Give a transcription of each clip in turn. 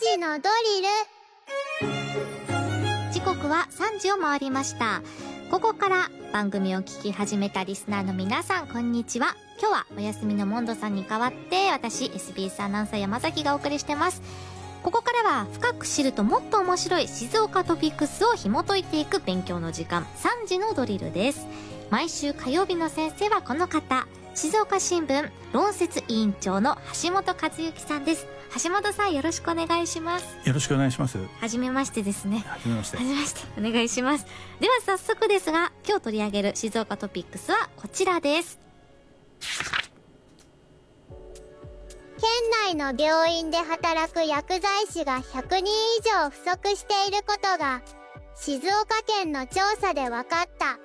時のドリル。時刻は3時を回りました。ここから番組を聞き始めたリスナーの皆さんこんにちは。今日はお休みのモンドさんに代わって私 SBS アナウンサー山崎がお送りしてます。ここからは深く知るともっと面白い静岡トピックスを紐解いていく勉強の時間3時のドリルです。毎週火曜日の先生はこの方。静岡新聞論説委員長の橋本和之さんです。橋本さんよろしくお願いします。よろしくお願いします。はじめましてですね。はじめまして。はじめまして。お願いします。では早速ですが今日取り上げる静岡トピックスはこちらです。県内の病院で働く薬剤師が100人以上不足していることが静岡県の調査で分かった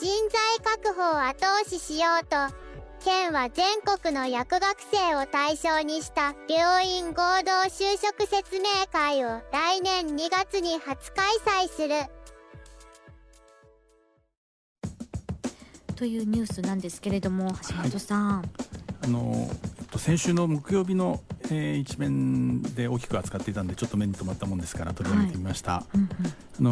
人材確保を後押ししようと県は全国の薬学生を対象にした病院合同就職説明会を来年2月に初開催する。というニュースなんですけれども橋本さん、はい、あの先週の木曜日の、えー、一面で大きく扱っていたんでちょっと目に留まったもんですから取り上げてみました、はいうんうん、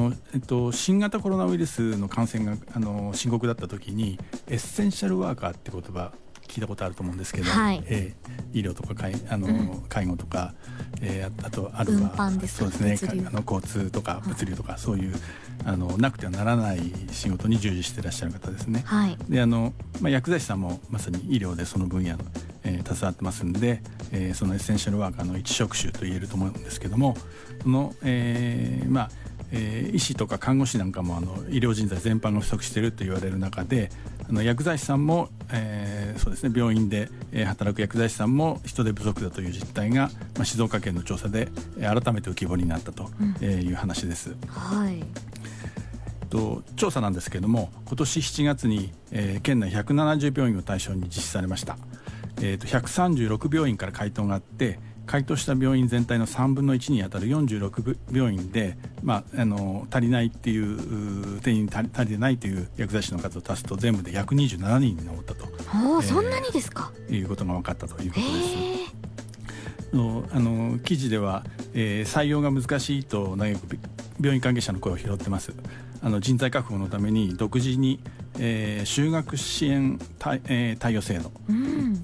あのえっと、新型コロナウイルスの感染があの深刻だった時にエッセンシャルワーカーって言葉聞いたことあると思うんですけど、はい、えー、医療とか介あの、うん、介護とか、えー、あとあるはそうですね。あの交通とか物流とか、はい、そういうあのなくてはならない仕事に従事していらっしゃる方ですね。はい、であの、まあ、薬剤師さんもまさに医療でその分野の、えー、携わってますんで、えー、そのエッセンシャルワーカーの一職種と言えると思うんですけどもその、えー、まあえー、医師とか看護師なんかもあの医療人材全般が不足していると言われる中であの薬剤師さんも、えー、そうですね病院で、えー、働く薬剤師さんも人手不足だという実態が、まあ、静岡県の調査で、えー、改めて浮き彫りになったという話です。うん、はい。と調査なんですけれども今年7月に、えー、県内170病院を対象に実施されました、えーと、と136病院から回答があって回答した病院全体の3分の1に当たる46病院で、まあ、あの足りないっていう定員に足り足りてないという薬剤師の数を足すと全部で127人に上ったと、えー、そんなにですか？いうことが分かったということです。のあの記事では、えー、採用が難しいと嘆く病院関係者の声を拾ってます。あの人材確保のために独自に、えー、就学支援対,、えー、対応制度っ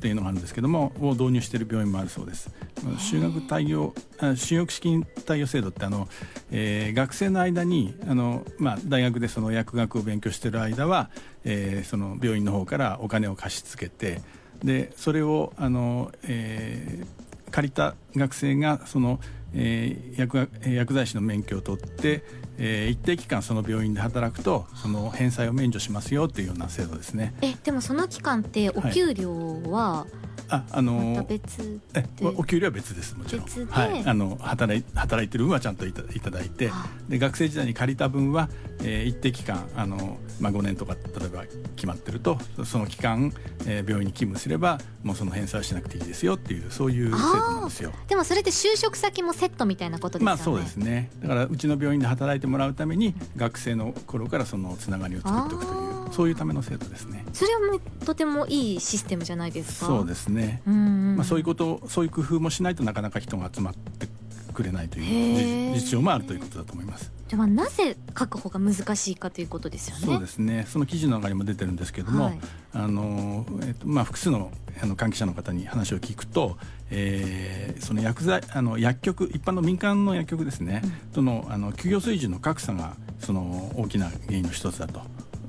ていうのがあるんですけども、を導入している病院もあるそうです。就学対応就学資金対応制度ってあの、えー、学生の間にあの、まあ、大学でその薬学を勉強している間は、えー、その病院の方からお金を貸し付けてでそれをあの、えー、借りた学生がその、えー、薬薬剤師の免許を取ってえー、一定期間その病院で働くとその返済を免除しますよっていうような制度ですね。えでもその期間ってお給料は、はいああのー、別えお給料は別ですもちろん。はい、あの働い働いてる分はちゃんといたいただいてで学生時代に借りた分は、えー、一定期間あの、まあ、5年とか例えば決まってるとその期間、えー、病院に勤務すればもうその返済はしなくていいですよっていうそういう制度なんですよ。でもそれって就職先もセットみたいなことですよね。まあそうですね。だからうちの病院で働いてもらうために学生の頃からそのつながりを作っておくというそういうための制度ですね。それはもとてもいいシステムじゃないですか？そうですね、まあ、そういうことそういう工夫もしないとなかなか人が集まってくれないという実情もあるということだと思います。ではなぜ確保が難しいかということですよね。そうですね。その記事の中にも出てるんですけれども、はい、あのえっとまあ、複数のあの関係者の方に話を聞くと、えー、その薬剤あの薬局一般の民間の薬局ですね、うん、とのあの給与水準の格差がその大きな原因の一つだと。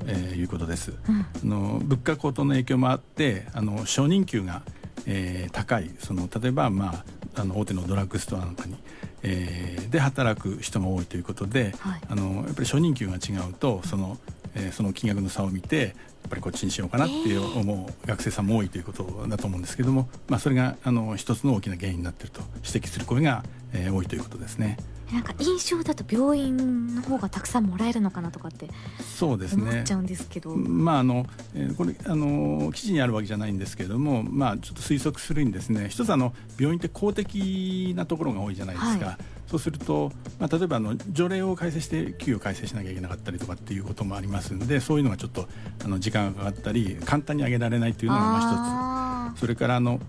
えー、いうことです、うん、あの物価高騰の影響もあってあの初任給が、えー、高い。その例えば、まあ、あの大手のドラッグストアなんかに、えー、で働く人が多いということで、はい、あのやっぱり初任給が違うとそのえー、その金額の差を見てやっぱりこっちにしようかなっていう思う学生さんも多いということだと思うんですけども、まあ、それがあの一つの大きな原因になっていると指摘する声が、えー、多いということですね。なんか印象だと病院の方がたくさんもらえるのかなとかってそうですね。思っちゃうんですけど。まああの、えー、これあの記事にあるわけじゃないんですけれどもまあちょっと推測するにですね一つあの病院って公的なところが多いじゃないですか、はい、そうすると、まあ、例えばあの条例を改正して給与改正しなきゃいけなかったりとかっていうこともありますんでそういうのがちょっとあの時間がかかったり簡単に上げられないというのがまあ一つ。それからあの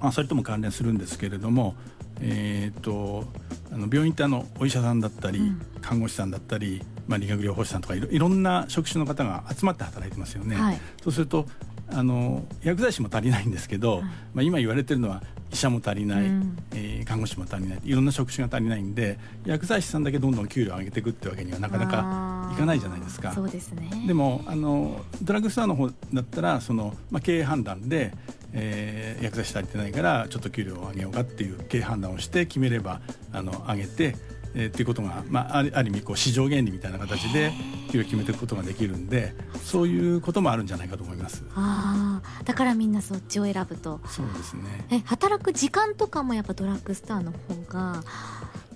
あそれとも関連するんですけれども、えーと、あの病院ってあのお医者さんだったり、うん、看護師さんだったり、まあ、理学療法士さんとかいろいろんな職種の方が集まって働いてますよね。はい、そうするとあの薬剤師も足りないんですけど、はい、まあ、今言われてるのは医者も足りない、うん、えー、看護師も足りないいろんな職種が足りないんで薬剤師さんだけどんどん給料を上げていくってわけにはなかなかいかないじゃないですか。そうですね。でもあのドラッグストアの方だったらその、まあ、経営判断で、えー、薬剤師足りてないからちょっと給料を上げようかっていう経営判断をして決めればあの上げてえー、っていうことが、まあ、ある意味こう市場原理みたいな形で給料決めていくことができるんでそういうこともあるんじゃないかと思います。あだからみんなそっちを選ぶと。そうですね。え働く時間とかもやっぱドラッグストアの方が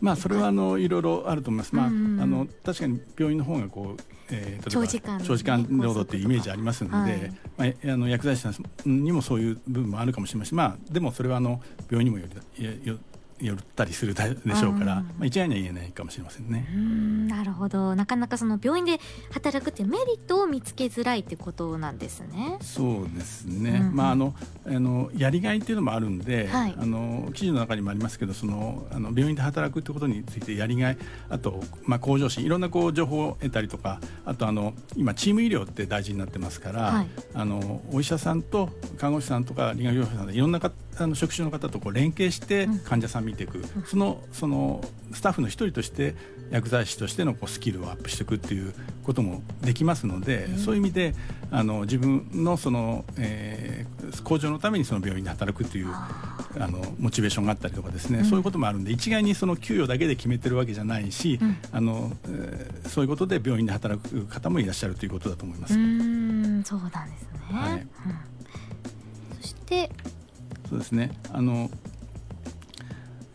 まあそれはあのいろいろあると思います、まあ、あの確かに病院の方がこうえー、長時間長時間労働っていうイメージありますので、はい、まあ、あの薬剤師さんにもそういう部分もあるかもしれませんまあでもそれはあの病院にもよりよ寄ったりするでしょうから、まあ、一概には言えないかもしれませんね。んなるほど。なかなかその病院で働くってメリットを見つけづらいってことなんですね。そうですね、うん、まああのあのやりがいっていうのもあるんで、はい、あの記事の中にもありますけどそのあの病院で働くってことについてやりがいあと、まあ、向上心いろんなこう情報を得たりとかあとあの今チーム医療って大事になってますから、はい、あのお医者さんと看護師さんとか理学療法士さんでいろんなあの職種の方とこう連携して患者さん見ていく、うん、そのそのスタッフの一人として薬剤師としてのこうスキルをアップしていくっていうこともできますので、そういう意味であの自分のその、えー、向上のためにその病院で働くっていうあのモチベーションがあったりとかですね、うん、そういうこともあるんで一概にその給与だけで決めてるわけじゃないし、うん、あのえー、そういうことで病院で働く方もいらっしゃるということだと思います。うんそうなんですね、はい、そしてそうですね。あの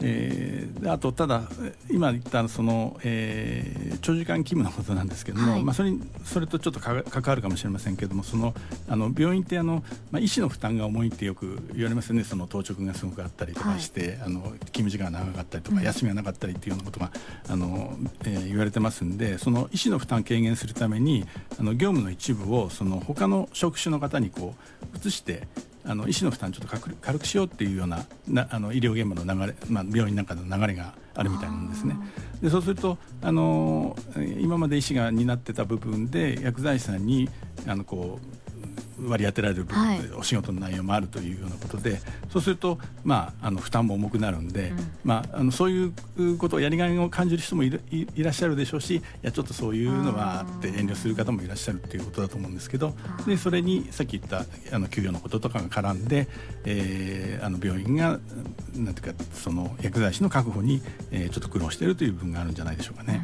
えー、あとただ今言ったその、えー、長時間勤務のことなんですけども、はい、まあ、それそれとちょっと関わるかもしれませんけれどもそのあの病院ってあの、まあ、医師の負担が重いってよく言われますよね。その当直がすごくあったりとかして、はい、あの勤務時間が長かったりとか、うん、休みがなかったりっていうようなことがあの、えー、言われてますんでその医師の負担軽減するためにあの業務の一部をその他の職種の方にこう移してあの医師の負担ちょっと軽くしようっていうようななあの医療現場の流れ、まあ、病院なんかの流れがあるみたいなんですね。でそうするとあの今まで医師が担ってた部分で薬剤師さんにあのこう割り当てられる部分でお仕事の内容もあるというようなことで、はい、そうすると、まあ、あの負担も重くなるんで、うん、まあ、あのそういうことをやりがいを感じる人もいらっしゃるでしょうしいやちょっとそういうのはって遠慮する方もいらっしゃるっていうことだと思うんですけどでそれにさっき言ったあの給与のこととかが絡んで、えー、あの病院がなんていうかその薬剤師の確保に、えー、ちょっと苦労しているという部分があるんじゃないでしょうかね。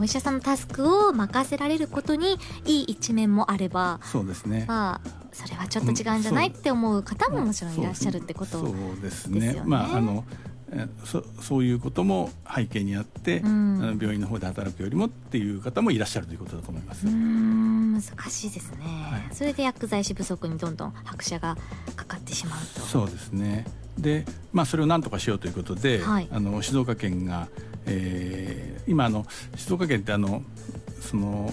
お医者さんのタスクを任せられることにいい一面もあれば。そうですね、まあそれはちょっと違うんじゃない、って思う方ももちろんいらっしゃるってことそう。ですね。まああのそそういうことも背景にあって、うん、病院の方で働くよりもっていう方もいらっしゃるということだと思います。うん難しいですね、はい、それで薬剤師不足にどんどん拍車がかかってしまうと。そうですね。で、まあ、それを何とかしようということで、はい、あの静岡県が、えー、今あの静岡県ってあのその、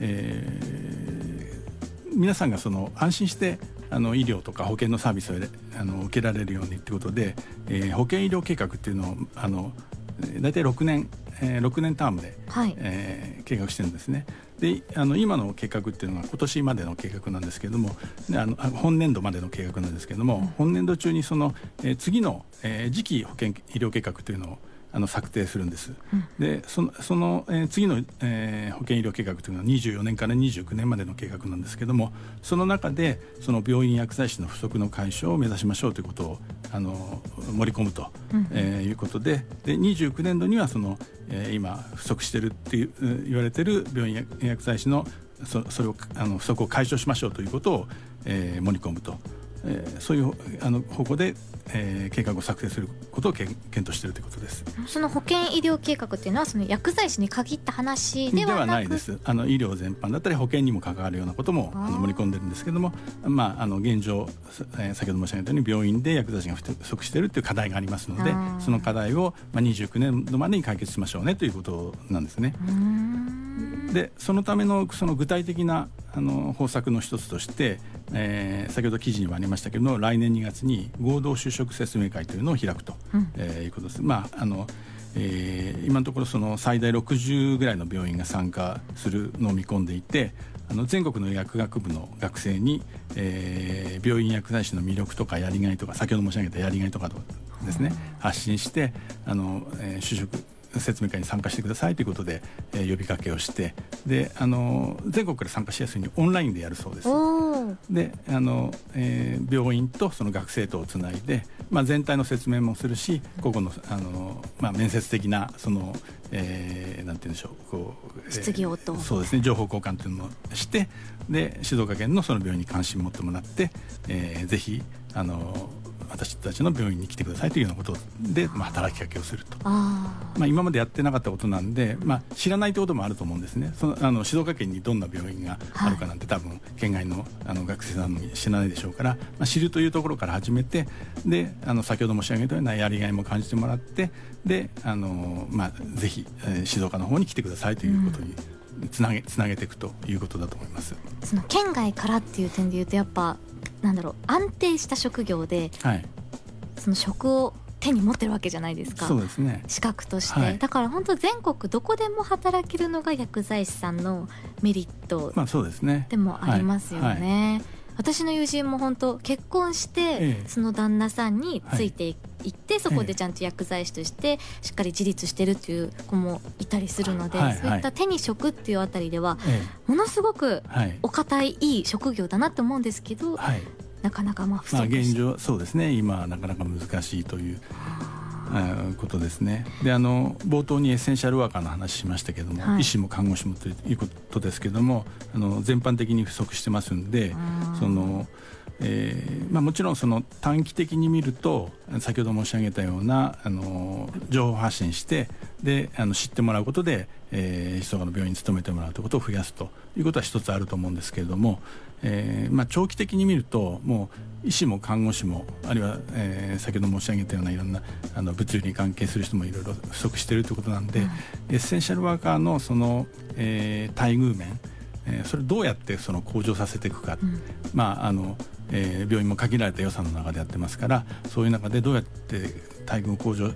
えー、皆さんがその安心してあの医療とか保険のサービスをあの受けられるようにということで、えー、保険医療計画っていうのをあの大体6年、えー、6年タームで、はい、えー、計画してるんですね。であの今の計画っていうのは今年までの計画なんですけれどもあの本年度までの計画なんですけれども、うん、本年度中にその、えー、次の、えー、次期保険医療計画というのをあの策定するんです。うん、でそのその、えー、次の、えー、保険医療計画というのは24年から29年までの計画なんですけれどもその中でその病院薬剤師の不足の解消を目指しましょうということをあの盛り込むと、うん、えー、いうことでで29年度にはその、えー、今不足しているっていう言われている病院薬剤師のそそれをあの不足を解消しましょうということを、えー、盛り込むと。えー、そういうあの方向で、えー、計画を策定することを検討しているということです。その保険医療計画っていうのはその薬剤師に限った話ではないです。あの医療全般だったり保険にも関わるようなこともあの盛り込んでるんですけども、まあ、あの現状、えー、先ほど申し上げたように病院で薬剤師が不足しているという課題がありますのでその課題を、まあ、29年度までに解決しましょうねということなんですね。でそのためのその具体的なあの方策の一つとしてえー、先ほど記事にもありましたけど来年2月に合同就職説明会というのを開くと、うん、えー、いうことです。まああのえー、今のところその最大60ぐらいの病院が参加するのを見込んでいてあの全国の薬学部の学生に、えー、病院薬剤師の魅力とかやりがいとか先ほど申し上げたやりがいとかですね発信してあの、えー、就職説明会に参加してくださいということで、えー、呼びかけをしてであの全国から参加しやすいようにオンラインでやるそうです。であの、えー、病院とその学生とをつないで、まあ、全体の説明もするし個々のあの、まあ、面接的なその、えー、なんて言うんでしょうこう、質疑応答、そうですね情報交換というのをしてで静岡県のその病院に関心を持ってもらって、えー、ぜひあの私たちの病院に来てくださいというようなことで、まあ、働きかけをすると。まあ、今までやってなかったことなんで、まあ、知らないということもあると思うんですね。そのあの静岡県にどんな病院があるかなんて、はい、多分県外のあの学生さんも知らないでしょうから、まあ、知るというところから始めてであの先ほど申し上げたようなやりがいも感じてもらってであの、まあ、ぜひ、えー、静岡の方に来てくださいということに、うん、つなげつなげていくということだと思います。その県外からっていう点でいうとやっぱなんだろう安定した職業で、はい、その職を手に持ってるわけじゃないですか。そうですね。資格として、はい、だから本当全国どこでも働けるのが薬剤師さんのメリットまあそうですね。でもありますよね、はい。はい、私の友人も本当結婚して、その旦那さんについていって、そこでちゃんと薬剤師としてしっかり自立してるっていう子もいたりするので、そういった手に職っていうあたりでは、ものすごくお堅いいい職業だなって思うんですけど、なかなかまあまあ現状そうですね。今なかなか難しいという。ことですね。であの冒頭にエッセンシャルワーカーの話しましたけども、はい、医師も看護師もということですけどもあの全般的に不足してますんでその、えーまあ、もちろんその短期的に見ると先ほど申し上げたようなあの情報発信してであの知ってもらうことで、えー、ひそかの病院に勤めてもらうということを増やすということは一つあると思うんですけれどもえーまあ、長期的に見るともう医師も看護師もあるいは、えー、先ほど申し上げたようないろんなあの物流に関係する人もいろいろ不足しているということなんで、うん、エッセンシャルワーカーのその、えー、待遇面、えー、それをどうやってその向上させていくか、うん、まああのえー、病院も限られた予算の中でやってますからそういう中でどうやって待遇を向上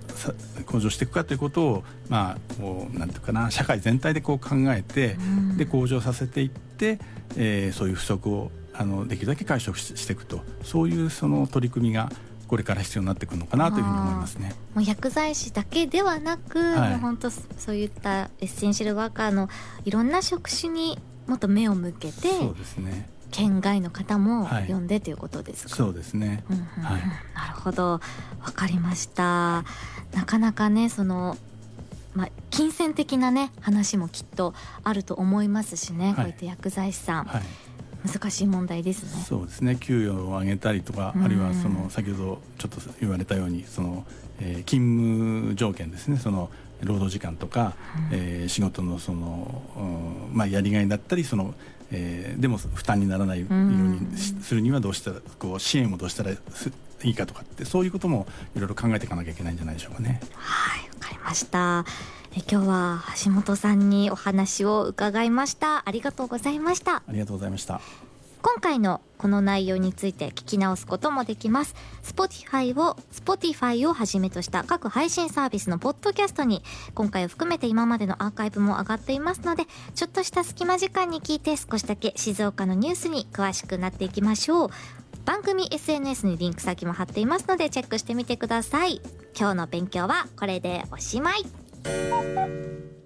向上していくかということをまあこうなんていうかな社会全体でこう考えて、うん、で向上させていって、えー、そういう不足をあのできるだけ解消していくとそういうその取り組みがこれから必要になってくるのかなというふうに思いますね。もう薬剤師だけではなく、はい、もう本当そういったエッセンシャルワーカーのいろんな職種にもっと目を向けてそうですね県外の方も呼んでということですか、そうですね、うんうんうん。はい、なるほど。わかりました。なかなかねそのまあ、金銭的なね話もきっとあると思いますしね、はい、こういった薬剤師さん、はい、難しい問題ですね。そうですね。給与を上げたりとか、あるいはその先ほどちょっと言われたようにその、えー、勤務条件ですね。その労働時間とか、うん、えー、仕事のその、うん、まあ、やりがいだったりそのえー、でも負担にならないようにするにはどうしたらこう支援をどうしたらいいかとかってそういうこともいろいろ考えていかなきゃいけないんじゃないでしょうかね。はいわかりました。え今日は橋本さんにお話を伺いました。ありがとうございました。ありがとうございました今回のこの内容について聞き直すこともできます。Spotify を、Spotify をはじめとした各配信サービスのポッドキャストに、今回を含めて今までのアーカイブも上がっていますので、ちょっとした隙間時間に聞いて少しだけ静岡のニュースに詳しくなっていきましょう。番組 SNS にリンク先も貼っていますのでチェックしてみてください。今日の勉強はこれでおしまい。